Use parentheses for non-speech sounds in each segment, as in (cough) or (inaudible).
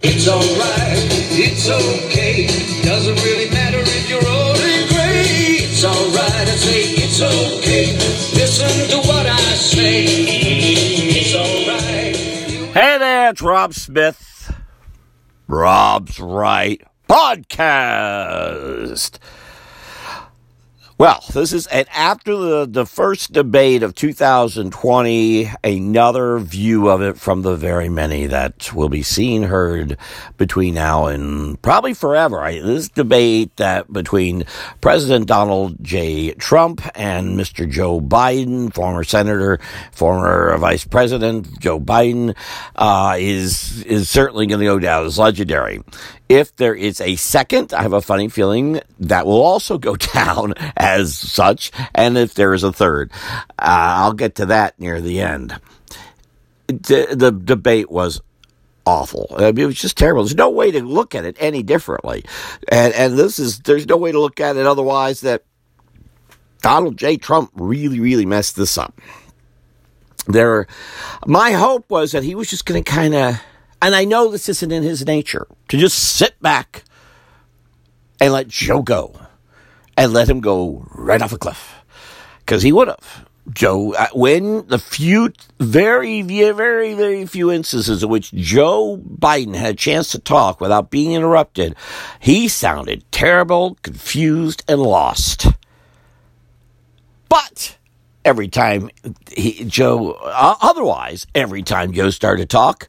It's alright, it's okay. Doesn't really matter if you're old and gray. It's alright, I say it's okay. Listen to what I say. It's alright. Hey there, it's Rob Smith. Rob's Right Podcast. Well, this is after the, the first debate of 2020, another view of it from the very many that will be seen, heard between now and probably forever. I, this debate that between President Donald J. Trump and Mr. Joe Biden, former senator, former vice president Joe Biden, uh, is is certainly going to go down as legendary. If there is a second, I have a funny feeling that will also go (laughs) down as such. And if there is a third, uh, I'll get to that near the end. The, the debate was awful. I mean, it was just terrible. There's no way to look at it any differently. And, and this is, there's no way to look at it otherwise that Donald J. Trump really, really messed this up. There, my hope was that he was just going to kind of and I know this isn't in his nature to just sit back and let Joe go and let him go right off a cliff. Because he would have. Joe, uh, when the few, very, very, very few instances in which Joe Biden had a chance to talk without being interrupted, he sounded terrible, confused, and lost. But every time he, Joe, uh, otherwise, every time Joe started to talk,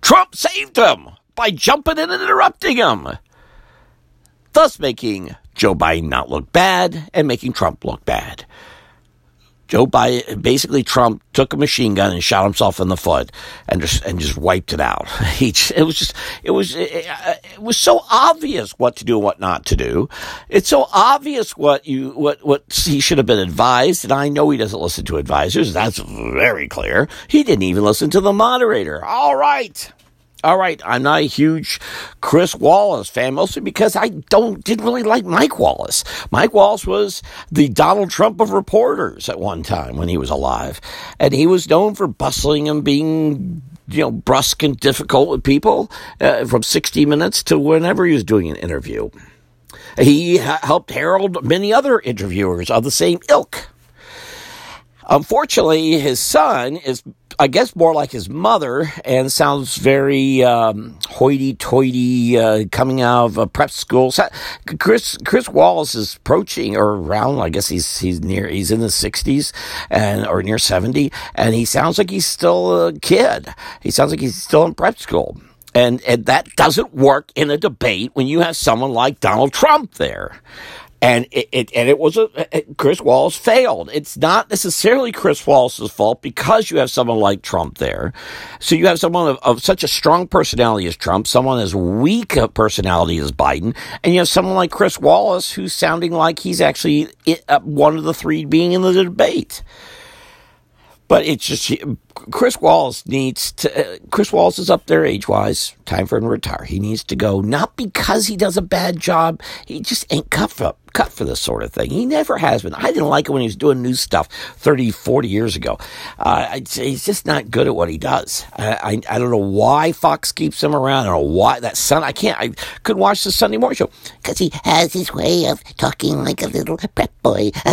Trump saved him by jumping in and interrupting him, thus making Joe Biden not look bad and making Trump look bad. Joe Biden, basically Trump took a machine gun and shot himself in the foot and just and just wiped it out. (laughs) He, it was just it was it, it, was so obvious what to do and what not to do. It's so obvious what you what what he should have been advised, and I know he doesn't listen to advisors. That's very clear. He didn't even listen to the moderator. All right. All right, I'm not a huge Chris Wallace fan, mostly because I don't didn't really like Mike Wallace. Mike Wallace was the Donald Trump of reporters at one time when he was alive, and he was known for bustling and being you know brusque and difficult with people uh, from 60 Minutes to whenever he was doing an interview. He ha- helped herald many other interviewers of the same ilk. Unfortunately, his son is I guess more like his mother and sounds very um, hoity-toity uh, coming out of a prep school. So Chris Chris Wallace is approaching or around. I guess he's he's near he's in the sixties and or near seventy, and he sounds like he's still a kid. He sounds like he's still in prep school. And, and that doesn't work in a debate when you have someone like Donald Trump there and it, it, and it was a it, Chris Wallace failed. It's not necessarily Chris Wallace's fault because you have someone like Trump there. So you have someone of, of such a strong personality as Trump, someone as weak a personality as Biden, and you have someone like Chris Wallace who's sounding like he's actually uh, one of the three being in the debate. But it's just Chris Wallace needs to. Uh, Chris Wallace is up there age wise. Time for him to retire. He needs to go, not because he does a bad job. He just ain't cut for cut for this sort of thing. He never has been. I didn't like it when he was doing new stuff 30, 40 years ago. Uh, he's just not good at what he does. I, I, I, don't know why Fox keeps him around. I don't know why that son. I can't. I couldn't watch the Sunday morning show because he has his way of talking like a little prep boy. (laughs)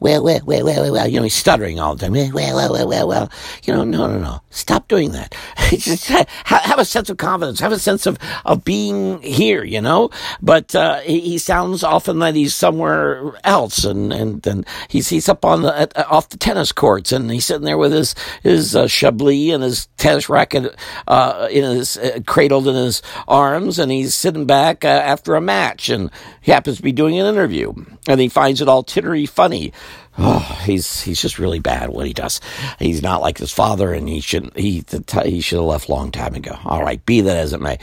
well, well, well, well, well. You know, he's stuttering all the time. Well, well, well, well, well. You know, no, no, no. Stop doing that. (laughs) just have a sense of confidence. Have a sense of of being here. You know, but uh, he, he sounds often that he's somewhere else, and and, and he's he's up on the at, off the tennis courts, and he's sitting there with his his uh, Chablis and his tennis racket uh, in his uh, cradled in his arms, and he's sitting back uh, after a match, and he happens to be doing an interview, and he finds it all tittery funny. Oh, he's he's just really bad what he does. He's not like his father, and he shouldn't. He he should have left long time ago. All right, be that as it may.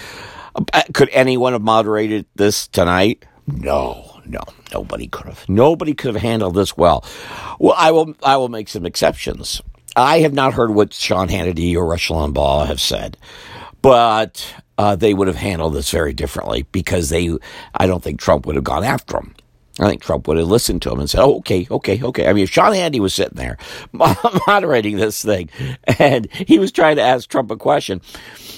Uh, could anyone have moderated this tonight? No, no, nobody could have. Nobody could have handled this well. Well, I will. I will make some exceptions. I have not heard what Sean Hannity or Rush Limbaugh have said, but uh, they would have handled this very differently because they. I don't think Trump would have gone after him. I think Trump would have listened to him and said, oh, okay, okay, okay. I mean, if Sean Hannity was sitting there (laughs) moderating this thing and he was trying to ask Trump a question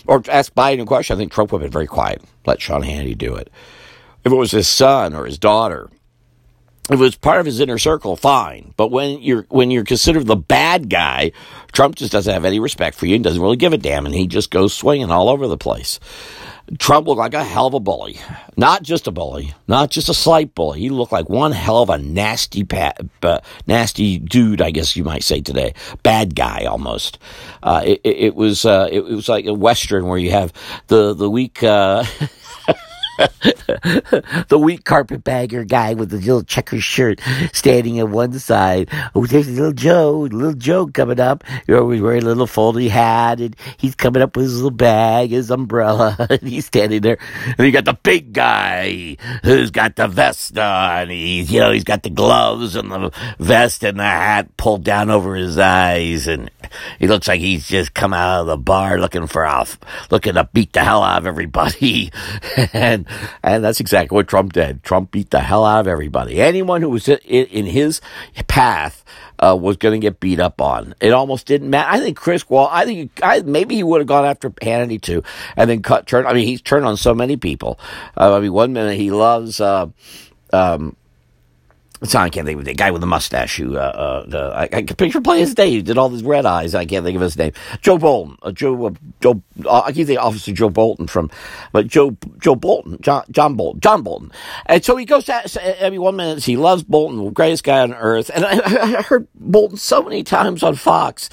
or ask Biden a question, I think Trump would have been very quiet. Let Sean Hannity do it. If it was his son or his daughter, if it was part of his inner circle, fine. But when you're when you're considered the bad guy, Trump just doesn't have any respect for you and doesn't really give a damn, and he just goes swinging all over the place. Trump looked like a hell of a bully. Not just a bully, not just a slight bully. He looked like one hell of a nasty, pat, uh, nasty dude, I guess you might say today. Bad guy almost. Uh, it, it, was uh, it, was like a western where you have the the weak. (laughs) (laughs) The weak carpetbagger guy with the little checker shirt standing at one side. Oh, there's little Joe, little Joe coming up. You're always wearing a little foldy hat, and he's coming up with his little bag, his umbrella, (laughs) and he's standing there. And you got the big guy who's got the vest on. He's, you know, he's got the gloves and the vest and the hat pulled down over his eyes, and he looks like he's just come out of the bar looking for a, looking to beat the hell out of everybody. (laughs) and and that's exactly what Trump did. Trump beat the hell out of everybody. Anyone who was in his path uh, was going to get beat up on. It almost didn't matter. I think Chris Wall. I think I, maybe he would have gone after Hannity too, and then cut turn. I mean, he's turned on so many people. Uh, I mean, one minute he loves. Uh, um, so I can't think of the guy with the mustache who, uh, uh, the, I, I can picture playing his name. He did all these red eyes. I can't think of his name. Joe Bolton. Uh, Joe, uh, Joe, uh, I keep thinking Officer Joe Bolton from, but Joe, Joe Bolton, John, John Bolton, John Bolton. And so he goes to, I mean, one minute he loves Bolton, the greatest guy on earth. And I, I heard Bolton so many times on Fox.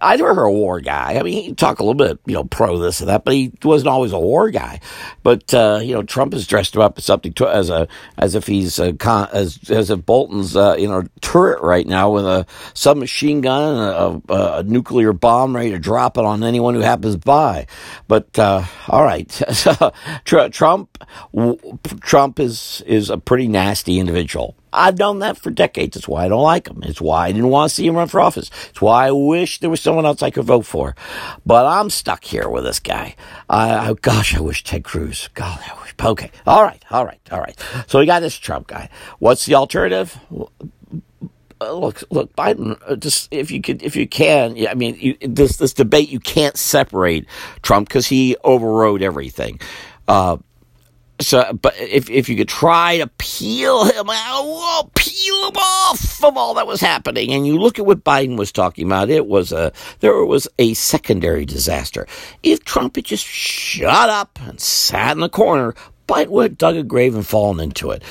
I never heard a war guy. I mean, he talked a little bit, you know, pro this and that, but he wasn't always a war guy. But, uh, you know, Trump has dressed him up as something to, as a, as if he's a, as, as if Bolton's, uh, you know, turret right now with a submachine gun and a, a, nuclear bomb ready to drop it on anyone who happens by. But uh, all right, (laughs) Trump, Trump is is a pretty nasty individual. I've known that for decades. It's why I don't like him. It's why I didn't want to see him run for office. It's why I wish there was someone else I could vote for. But I'm stuck here with this guy. I, I gosh, I wish Ted Cruz. God. Okay, all right, all right, all right. So we got this Trump guy. What's the alternative? Uh, look, look, Biden. Uh, just if you could, if you can, I mean, you, this this debate you can't separate Trump because he overrode everything. Uh, so, but if if you could try to peel him out, well, peel him off of all that was happening, and you look at what Biden was talking about, it was a there was a secondary disaster. If Trump had just shut up and sat in the corner, Would dug a grave and fallen into it.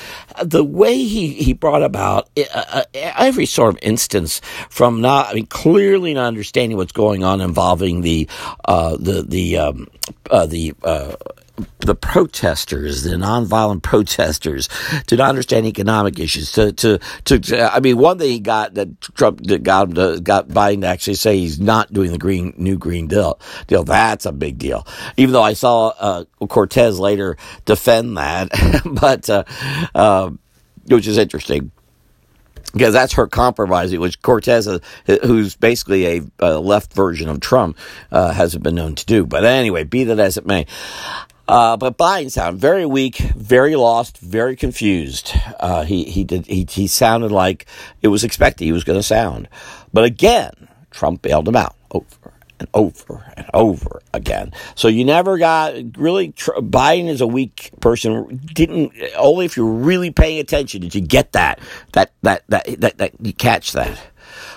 The way he, he brought about uh, every sort of instance from not, I mean, clearly not understanding what's going on involving the, uh, the, the, um, uh, the, uh, the protesters, the nonviolent protesters, to not understand economic issues. To, to, to, I mean, one thing he got that Trump got him to, got Biden to actually say he's not doing the green new green deal. Deal that's a big deal. Even though I saw uh, Cortez later defend that, (laughs) but uh, uh, which is interesting because that's her compromising, which Cortez, uh, who's basically a, a, left version of Trump, uh, hasn't been known to do. But anyway, be that as it may, uh, but Biden sounded very weak, very lost, very confused. Uh, he he did he he sounded like it was expected he was going to sound, but again, Trump bailed him out over and over and over again. So you never got really. Biden is a weak person. Didn't only if you're really paying attention did you get that that that that that, that you catch that.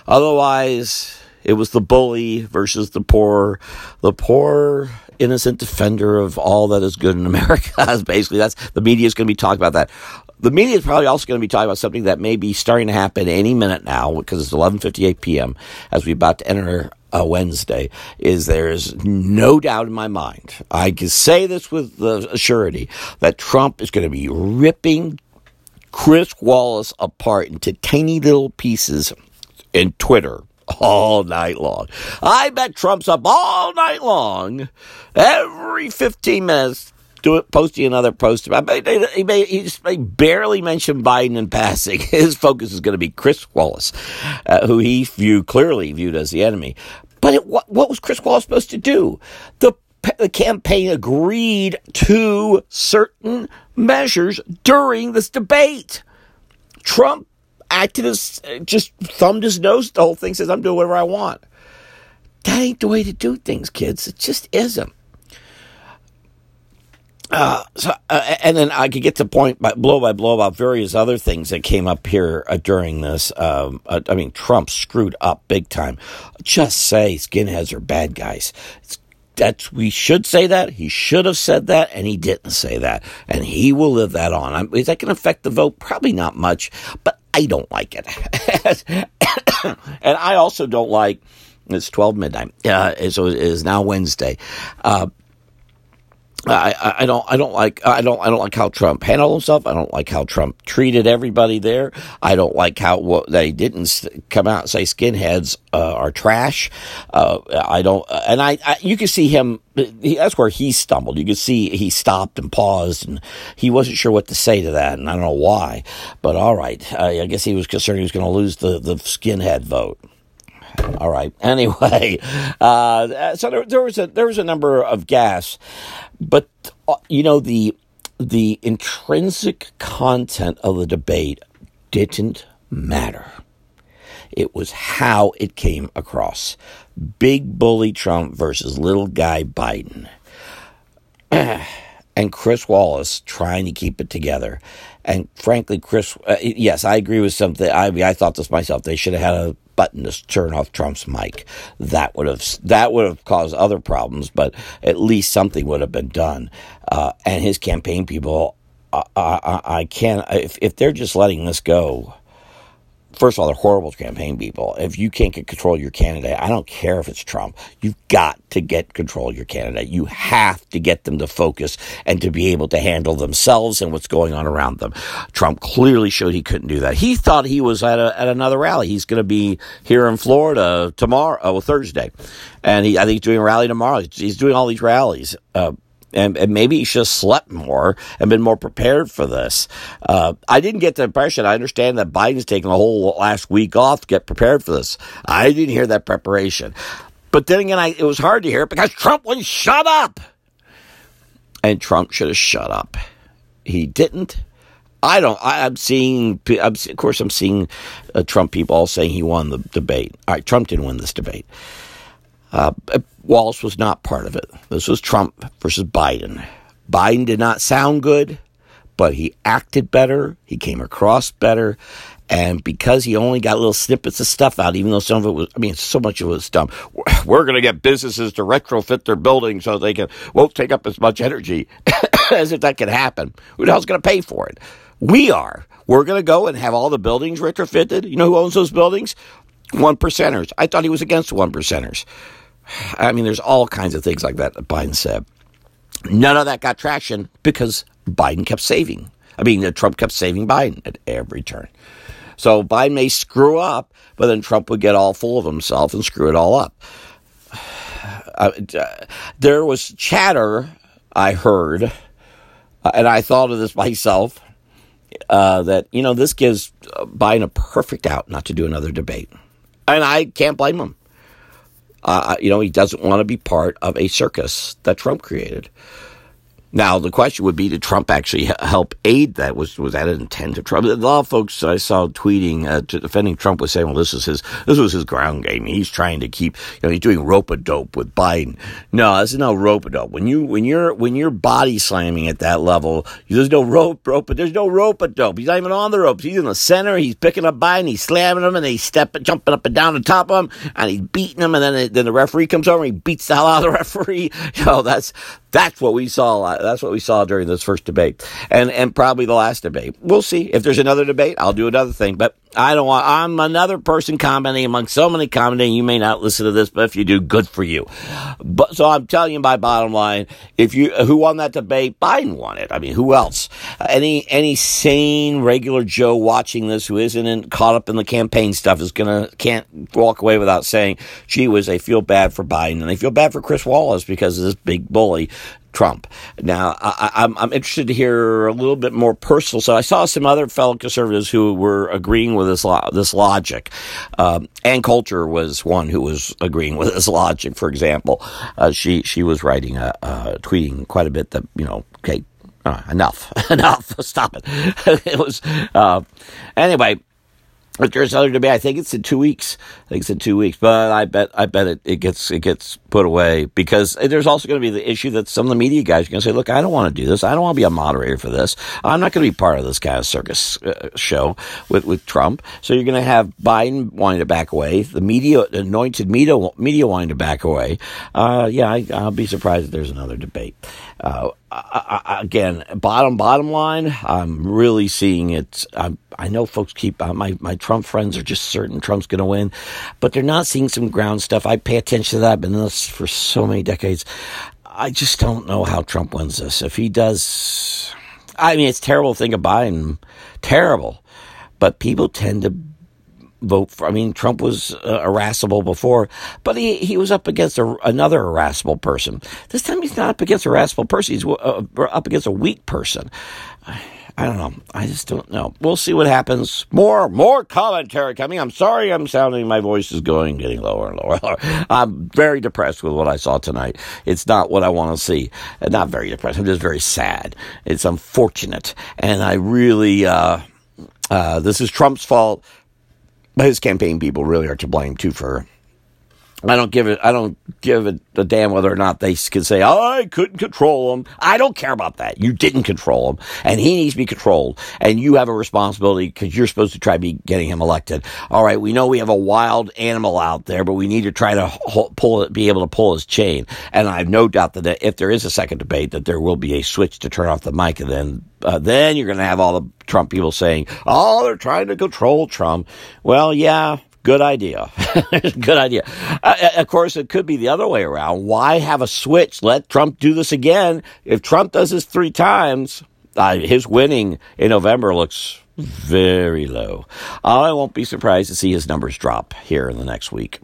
Otherwise, it was the bully versus the poor. The poor innocent defender of all that is good in America. (laughs) Basically, that's the media is going to be talking about that. The media is probably also going to be talking about something that may be starting to happen any minute now because it's 11:58 p.m. as we're about to enter a Wednesday. Is there's no doubt in my mind. I can say this with the surety that Trump is going to be ripping Chris Wallace apart into tiny little pieces in Twitter all night long. I bet Trump's up all night long, every 15 minutes, do it, posting another post. About. He may, he just may barely mention Biden in passing. (laughs) His focus is going to be Chris Wallace, uh, who he viewed clearly viewed as the enemy. But it, what, what was Chris Wallace supposed to do? The the campaign agreed to certain measures during this debate. Trump acted as just thumbed his nose at the whole thing, says, I'm doing whatever I want. That ain't the way to do things, kids. It just isn't. Uh, so, uh, and then I could get to point by blow by blow about various other things that came up here uh, during this. Um, uh, I mean, Trump screwed up big time. Just say skinheads are bad guys. It's, that's we should say that. He should have said that, and he didn't say that, and he will live that on. I'm, is that going to affect the vote? Probably not much, but I don't like it, (coughs) and I also don't like. It's twelve midnight, uh, so it is now Wednesday. Uh, I, I don't I don't like I don't I don't like how Trump handled himself. I don't like how Trump treated everybody there. I don't like how they didn't come out and say skinheads uh, are trash. Uh, I don't and I, I, you can see him. He, that's where he stumbled. You could see he stopped and paused, and he wasn't sure what to say to that, and I don't know why. But all right, I guess he was concerned he was going to lose the the skinhead vote. All right. (laughs) Anyway, uh, so there, there, was a there was a number of gas, but uh, you know the the intrinsic content of the debate didn't matter. It was how it came across. Big bully Trump versus little guy Biden. (clears throat) and Chris Wallace trying to keep it together. And frankly, Chris, uh, yes, I agree with something. I I thought this myself. They should have had a button to turn off Trump's mic. That would have that would have caused other problems, but at least something would have been done. Uh, and his campaign people, I, I, I can't if if they're just letting this go first of all, they're horrible campaign people. If you can't get control of your candidate, I don't care if it's Trump. You've got to get control of your candidate. You have to get them to focus and to be able to handle themselves and what's going on around them. Trump clearly showed he couldn't do that. He thought he was at a, at another rally. He's going to be here in Florida tomorrow, well, Thursday, and he, I think he's doing a rally tomorrow. He's doing all these rallies. Uh, and, and, maybe he should have slept more and been more prepared for this. Uh, I didn't get the impression. I understand that Biden's taking a whole last week off to get prepared for this. I didn't hear that preparation. But then again, I, it was hard to hear because Trump wouldn't shut up. And Trump should have shut up. He didn't. I don't. I, am seeing. I'm, of course, I'm seeing uh, Trump people all saying he won the debate. All right, Trump didn't win this debate. Uh, Wallace was not part of it. This was Trump versus Biden. Biden did not sound good, but he acted better. He came across better. And because he only got little snippets of stuff out, even though some of it was, I mean, so much of it was dumb. (laughs) We're going to get businesses to retrofit their buildings so they can, won't take up as much energy (coughs) as if that could happen. Who the hell's going to pay for it? We are. We're going to go and have all the buildings retrofitted. You know who owns those buildings? One percenters. I thought he was against one percenters. I mean, there's all kinds of things like that that Biden said. None of that got traction because Biden kept saving. I mean, Trump kept saving Biden at every turn. So Biden may screw up, but then Trump would get all full of himself and screw it all up. (sighs) Uh, there was chatter I heard, uh, and I thought of this myself, uh, that, you know, this gives Biden a perfect out not to do another debate. And I can't blame him. Uh, you know, he doesn't want to be part of a circus that Trump created. Now, the question would be, did Trump actually help aid that? Was was that an intent of Trump? A lot of folks I saw tweeting uh, defending Trump was saying, well, this is his, this was his ground game. He's trying to keep, you know, he's doing rope a dope with Biden. No, this is no rope a dope. When you, when you're, when you're body slamming at that level, there's no rope, rope, there's no rope a dope. He's not even on the ropes. He's in the center. He's picking up Biden. He's slamming him and he's stepping, jumping up and down on top of him and he's beating him. And then, then the referee comes over and he beats the hell out of the (laughs) referee. You (laughs) know, that's, that's what we saw. That's what we saw during this first debate, and and probably the last debate. We'll see if there's another debate. I'll do another thing, but I don't want. I'm another person commenting among so many commenting. You may not listen to this, but if you do, good for you. But so I'm telling you, my bottom line: if you who won that debate, Biden won it. I mean, who else? Any any sane regular Joe watching this who isn't caught up in the campaign stuff is gonna can't walk away without saying, "Gee whiz, they feel bad for Biden and they feel bad for Chris Wallace because of this big bully." Trump. Now, I, am interested to hear a little bit more personal. So I saw some other fellow conservatives who were agreeing with this lo- this logic. Um, Ann Coulter was one who was agreeing with this logic. For example, uh, she she was writing a, uh, tweeting quite a bit that you know, okay, Uh, enough, (laughs) enough. Stop it. (laughs) it was uh, anyway. There's other debate. I think it's in two weeks. I think it's in two weeks. But I bet I bet it, it gets it gets put away because there's also going to be the issue that some of the media guys are going to say, "Look, I don't want to do this. I don't want to be a moderator for this. I'm not going to be part of this kind of circus uh, show with with Trump." So you're going to have Biden wanting to back away, the media, anointed media, media wanting to back away. Uh, yeah, I, will be surprised if there's another debate. Uh, I, I, again, bottom bottom line, I'm really seeing it. I'm, i know folks keep uh, my my Trump friends are just certain Trump's going to win, but they're not seeing some ground stuff. I pay attention to that. I've been in this for so many decades. I just don't know how Trump wins this. If he does, I mean, it's terrible to think of Biden, terrible, but people tend to vote for. I mean, Trump was uh, irascible before, but he, he was up against a, another irascible person. This time he's not up against a irascible person. He's uh, up against a weak person. I don't know. I just don't know. We'll see what happens. More, more commentary coming. I'm sorry I'm sounding, my voice is going, getting lower and lower. (laughs) I'm very depressed with what I saw tonight. It's not what I want to see. Not very depressed. I'm just very sad. It's unfortunate. And I really, uh, uh, this is Trump's fault his campaign people really are to blame too for. I don't give it. I don't give it a damn whether or not they can say oh, I couldn't control him. I don't care about that. You didn't control him, and he needs to be controlled. And you have a responsibility because you're supposed to try to be getting him elected. All right, we know we have a wild animal out there, but we need to try to pull it, be able to pull his chain. And I have no doubt that if there is a second debate, that there will be a switch to turn off the mic, and then uh, then you're going to have all the Trump people saying, "Oh, they're trying to control Trump." Well, yeah, good idea. (laughs) good idea. Uh, uh, of course, it could be the other way around. Why have a switch? Let Trump do this again. If Trump does this three times, uh, his winning in November looks very low. I won't be surprised to see his numbers drop here in the next week.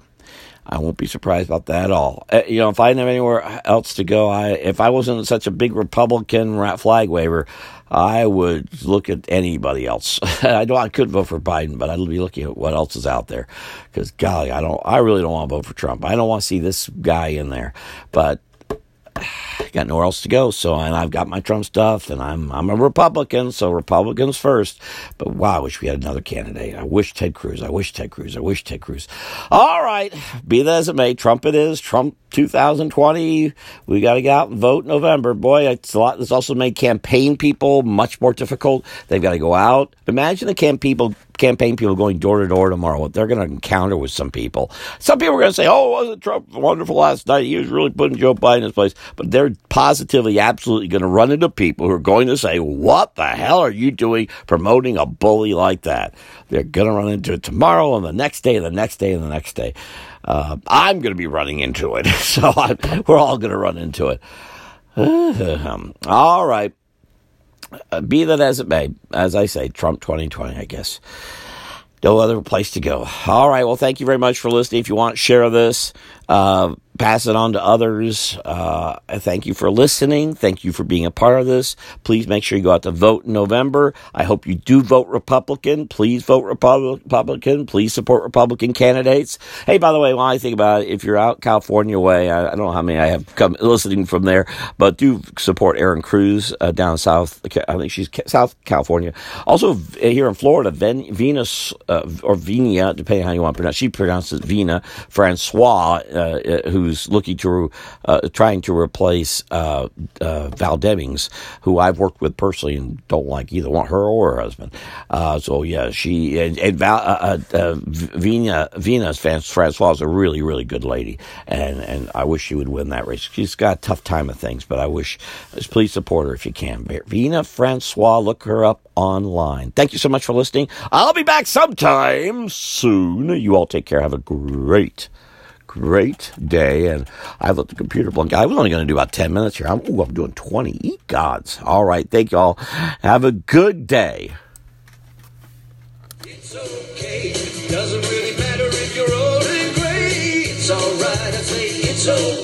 I won't be surprised about that at all. Uh, you know, if I didn't have anywhere else to go, I if I wasn't such a big Republican flag waver, I would look at anybody else. (laughs) I know I couldn't vote for Biden, but I'd be looking at what else is out there. Because golly, I don't. I really don't want to vote for Trump. I don't want to see this guy in there. But got nowhere else to go. So, and I've got my Trump stuff, and I'm I'm a Republican, so Republicans first. But wow, I wish we had another candidate. I wish Ted Cruz. I wish Ted Cruz. I wish Ted Cruz. All right, be that as it may, Trump it is. Trump 2020. We got to get out and vote November. Boy, it's a lot. This also made campaign people much more difficult. They've got to go out. Imagine the camp people campaign people going door to door tomorrow, what they're going to encounter with some people. Some people are going to say, oh, wasn't Trump wonderful last night? He was really putting Joe Biden in his place. But they're positively, absolutely going to run into people who are going to say, what the hell are you doing promoting a bully like that? They're going to run into it tomorrow and the next day and the next day and the next day. Uh, I'm going to be running into it. (laughs) So I'm, we're all going to run into it. (sighs) all right. Uh, be that as it may, as I say, Trump 2020, I guess. No other place to go. All right. Well, thank you very much for listening. If you want, share this. Uh, pass it on to others. Uh, thank you for listening. Thank you for being a part of this. Please make sure you go out to vote in November. I hope you do vote Republican. Please vote Republican. Please support Republican candidates. Hey, by the way, while I think about it, if you're out California way, I, I don't know how many I have come listening from there, but do support Erin Cruz uh, down south. I think she's South California. Also here in Florida, Ven- Venus uh, or Venia, depending how you want to pronounce. She pronounces Vina Francois, uh, who's who's looking to uh, trying to replace uh, uh, Val Demings, who I've worked with personally and don't like either her or her husband. Uh, so yeah, she and, and Val, uh, uh, Vina Venus Francois is a really really good lady, and and I wish she would win that race. She's got a tough time of things, but I wish please support her if you can. Vina Francois, look her up online. Thank you so much for listening. I'll be back sometime soon. You all take care. Have a great great day. And I let the computer blink. I was only going to do about 10 minutes here. I'm, ooh, I'm doing 20. Eat gods. All right. Thank you all. Have a good day. It's okay. It Doesn't really matter if you're old and gray. It's all right. I say it's okay.